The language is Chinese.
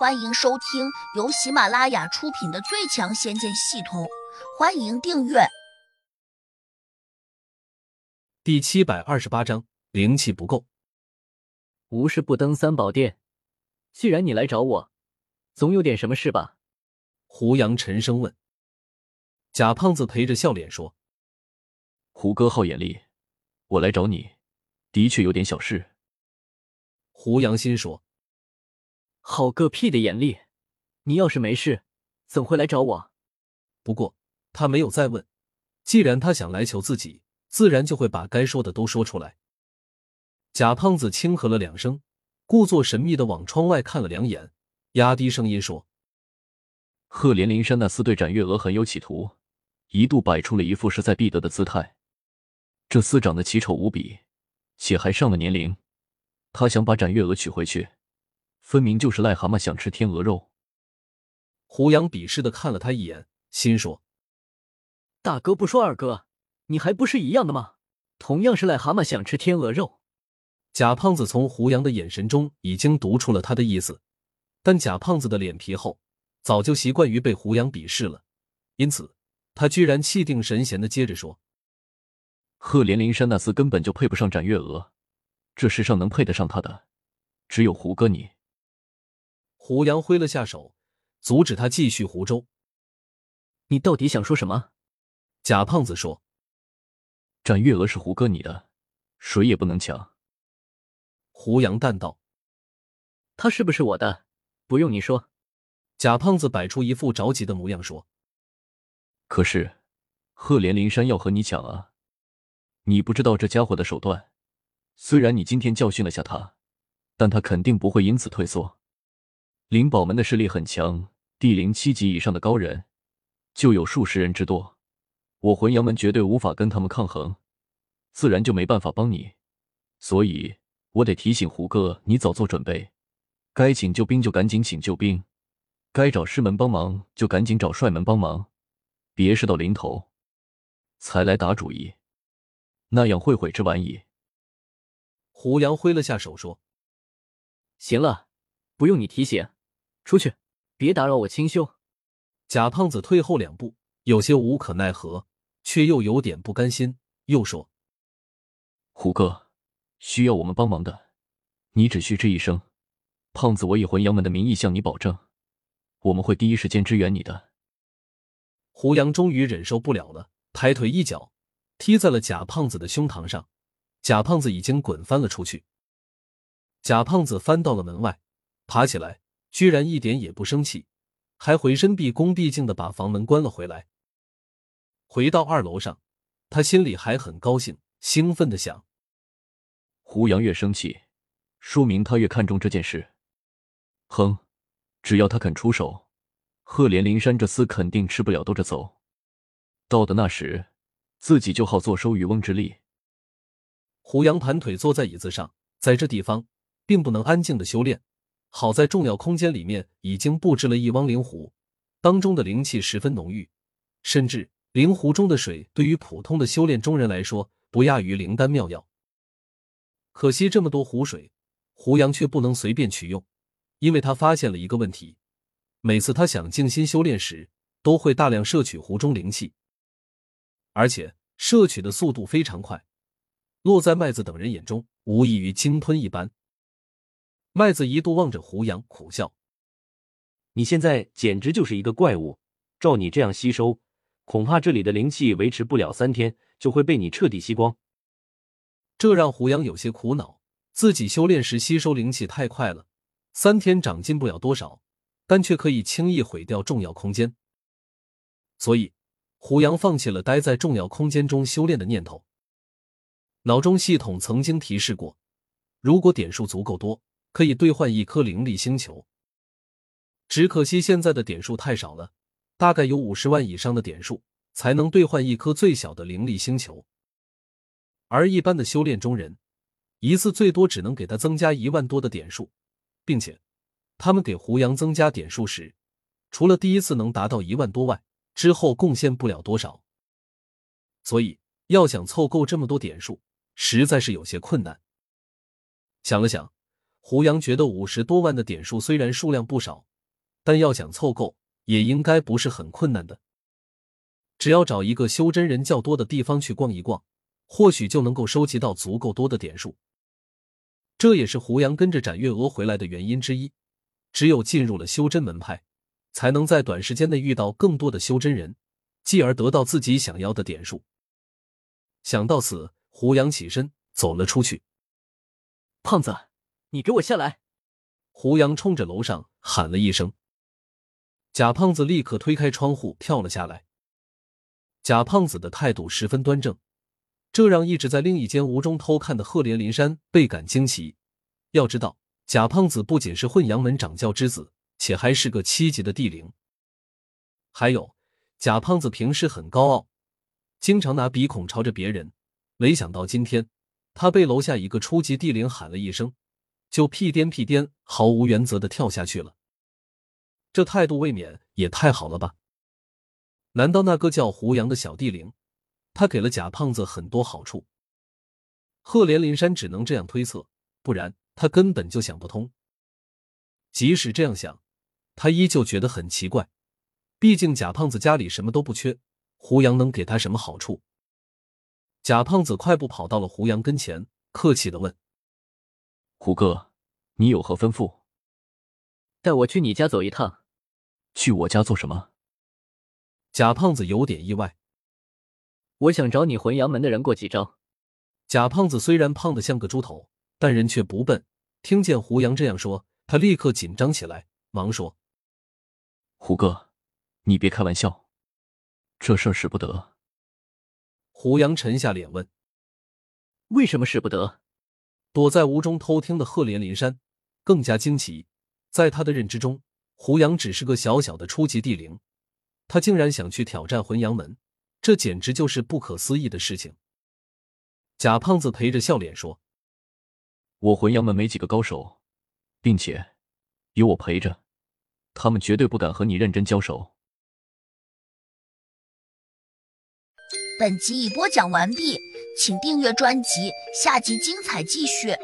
欢迎收听由喜马拉雅出品的《最强仙剑系统》，欢迎订阅。第七百二十八章，灵气不够。无事不登三宝殿。既然你来找我，总有点什么事吧？胡杨沉声问。贾胖子陪着笑脸说：“胡哥好眼力，我来找你，的确有点小事。”胡杨心说。好个屁的眼力！你要是没事，怎会来找我？不过他没有再问。既然他想来求自己，自然就会把该说的都说出来。贾胖子轻咳了两声，故作神秘的往窗外看了两眼，压低声音说：“赫连灵山那厮对展月娥很有企图，一度摆出了一副势在必得的姿态。这厮长得奇丑无比，且还上了年龄，他想把展月娥娶回去。”分明就是癞蛤蟆想吃天鹅肉。胡杨鄙视的看了他一眼，心说：“大哥不说二哥，你还不是一样的吗？同样是癞蛤蟆想吃天鹅肉。”贾胖子从胡杨的眼神中已经读出了他的意思，但贾胖子的脸皮厚，早就习惯于被胡杨鄙视了，因此他居然气定神闲的接着说：“赫连灵山那厮根本就配不上展月娥，这世上能配得上他的，只有胡哥你。”胡杨挥了下手，阻止他继续胡诌。你到底想说什么？贾胖子说：“展月娥是胡哥你的，谁也不能抢。”胡杨淡道：“他是不是我的？不用你说。”贾胖子摆出一副着急的模样说：“可是，赫连灵山要和你抢啊！你不知道这家伙的手段。虽然你今天教训了下他，但他肯定不会因此退缩。”灵宝门的势力很强，地灵七级以上的高人就有数十人之多，我魂阳门绝对无法跟他们抗衡，自然就没办法帮你。所以我得提醒胡哥，你早做准备，该请救兵就赶紧请救兵，该找师门帮忙就赶紧找帅门帮忙，别事到临头才来打主意，那样会悔之晚矣。胡杨挥了下手说：“行了，不用你提醒。”出去，别打扰我清修。贾胖子退后两步，有些无可奈何，却又有点不甘心，又说：“胡哥，需要我们帮忙的，你只需吱一声，胖子我以魂阳门的名义向你保证，我们会第一时间支援你的。”胡杨终于忍受不了了，抬腿一脚踢在了贾胖子的胸膛上，贾胖子已经滚翻了出去。贾胖子翻到了门外，爬起来。居然一点也不生气，还回身毕恭毕敬的把房门关了回来。回到二楼上，他心里还很高兴，兴奋的想：胡杨越生气，说明他越看重这件事。哼，只要他肯出手，赫连灵山这厮肯定吃不了兜着走。到的那时，自己就好坐收渔翁之利。胡杨盘腿坐在椅子上，在这地方并不能安静的修炼。好在重要空间里面已经布置了一汪灵湖，当中的灵气十分浓郁，甚至灵湖中的水对于普通的修炼中人来说不亚于灵丹妙药。可惜这么多湖水，胡杨却不能随便取用，因为他发现了一个问题：每次他想静心修炼时，都会大量摄取湖中灵气，而且摄取的速度非常快，落在麦子等人眼中，无异于鲸吞一般。麦子一度望着胡杨，苦笑：“你现在简直就是一个怪物！照你这样吸收，恐怕这里的灵气维持不了三天，就会被你彻底吸光。”这让胡杨有些苦恼。自己修炼时吸收灵气太快了，三天长进不了多少，但却可以轻易毁掉重要空间。所以，胡杨放弃了待在重要空间中修炼的念头。脑中系统曾经提示过，如果点数足够多。可以兑换一颗灵力星球，只可惜现在的点数太少了，大概有五十万以上的点数才能兑换一颗最小的灵力星球。而一般的修炼中人，一次最多只能给他增加一万多的点数，并且他们给胡杨增加点数时，除了第一次能达到一万多外，之后贡献不了多少。所以要想凑够这么多点数，实在是有些困难。想了想。胡杨觉得五十多万的点数虽然数量不少，但要想凑够，也应该不是很困难的。只要找一个修真人较多的地方去逛一逛，或许就能够收集到足够多的点数。这也是胡杨跟着展月娥回来的原因之一。只有进入了修真门派，才能在短时间内遇到更多的修真人，继而得到自己想要的点数。想到此，胡杨起身走了出去。胖子，你给我下来！胡杨冲着楼上喊了一声。贾胖子立刻推开窗户跳了下来。贾胖子的态度十分端正，这让一直在另一间屋中偷看的赫连林山倍感惊奇。要知道，贾胖子不仅是混阳门掌教之子，且还是个七级的地灵。还有，贾胖子平时很高傲，经常拿鼻孔朝着别人。没想到今天，他被楼下一个初级地灵喊了一声，就屁颠屁颠、毫无原则的跳下去了。这态度未免也太好了吧？难道那个叫胡杨的小地灵，他给了贾胖子很多好处？赫连林山只能这样推测，不然他根本就想不通。即使这样想，他依旧觉得很奇怪。毕竟贾胖子家里什么都不缺，胡杨能给他什么好处？贾胖子快步跑到了胡杨跟前，客气的问：“胡哥，你有何吩咐？带我去你家走一趟。去我家做什么？”贾胖子有点意外，我想找你浑阳门的人过几招。贾胖子虽然胖得像个猪头，但人却不笨。听见胡杨这样说，他立刻紧张起来，忙说：“胡哥，你别开玩笑，这事儿使不得。”胡杨沉下脸问：“为什么使不得？”躲在屋中偷听的赫连林山更加惊奇，在他的认知中，胡杨只是个小小的初级地灵。他竟然想去挑战魂阳门，这简直就是不可思议的事情。贾胖子陪着笑脸说：“我魂阳门没几个高手，并且有我陪着，他们绝对不敢和你认真交手。”本集已播讲完毕，请订阅专辑，下集精彩继续。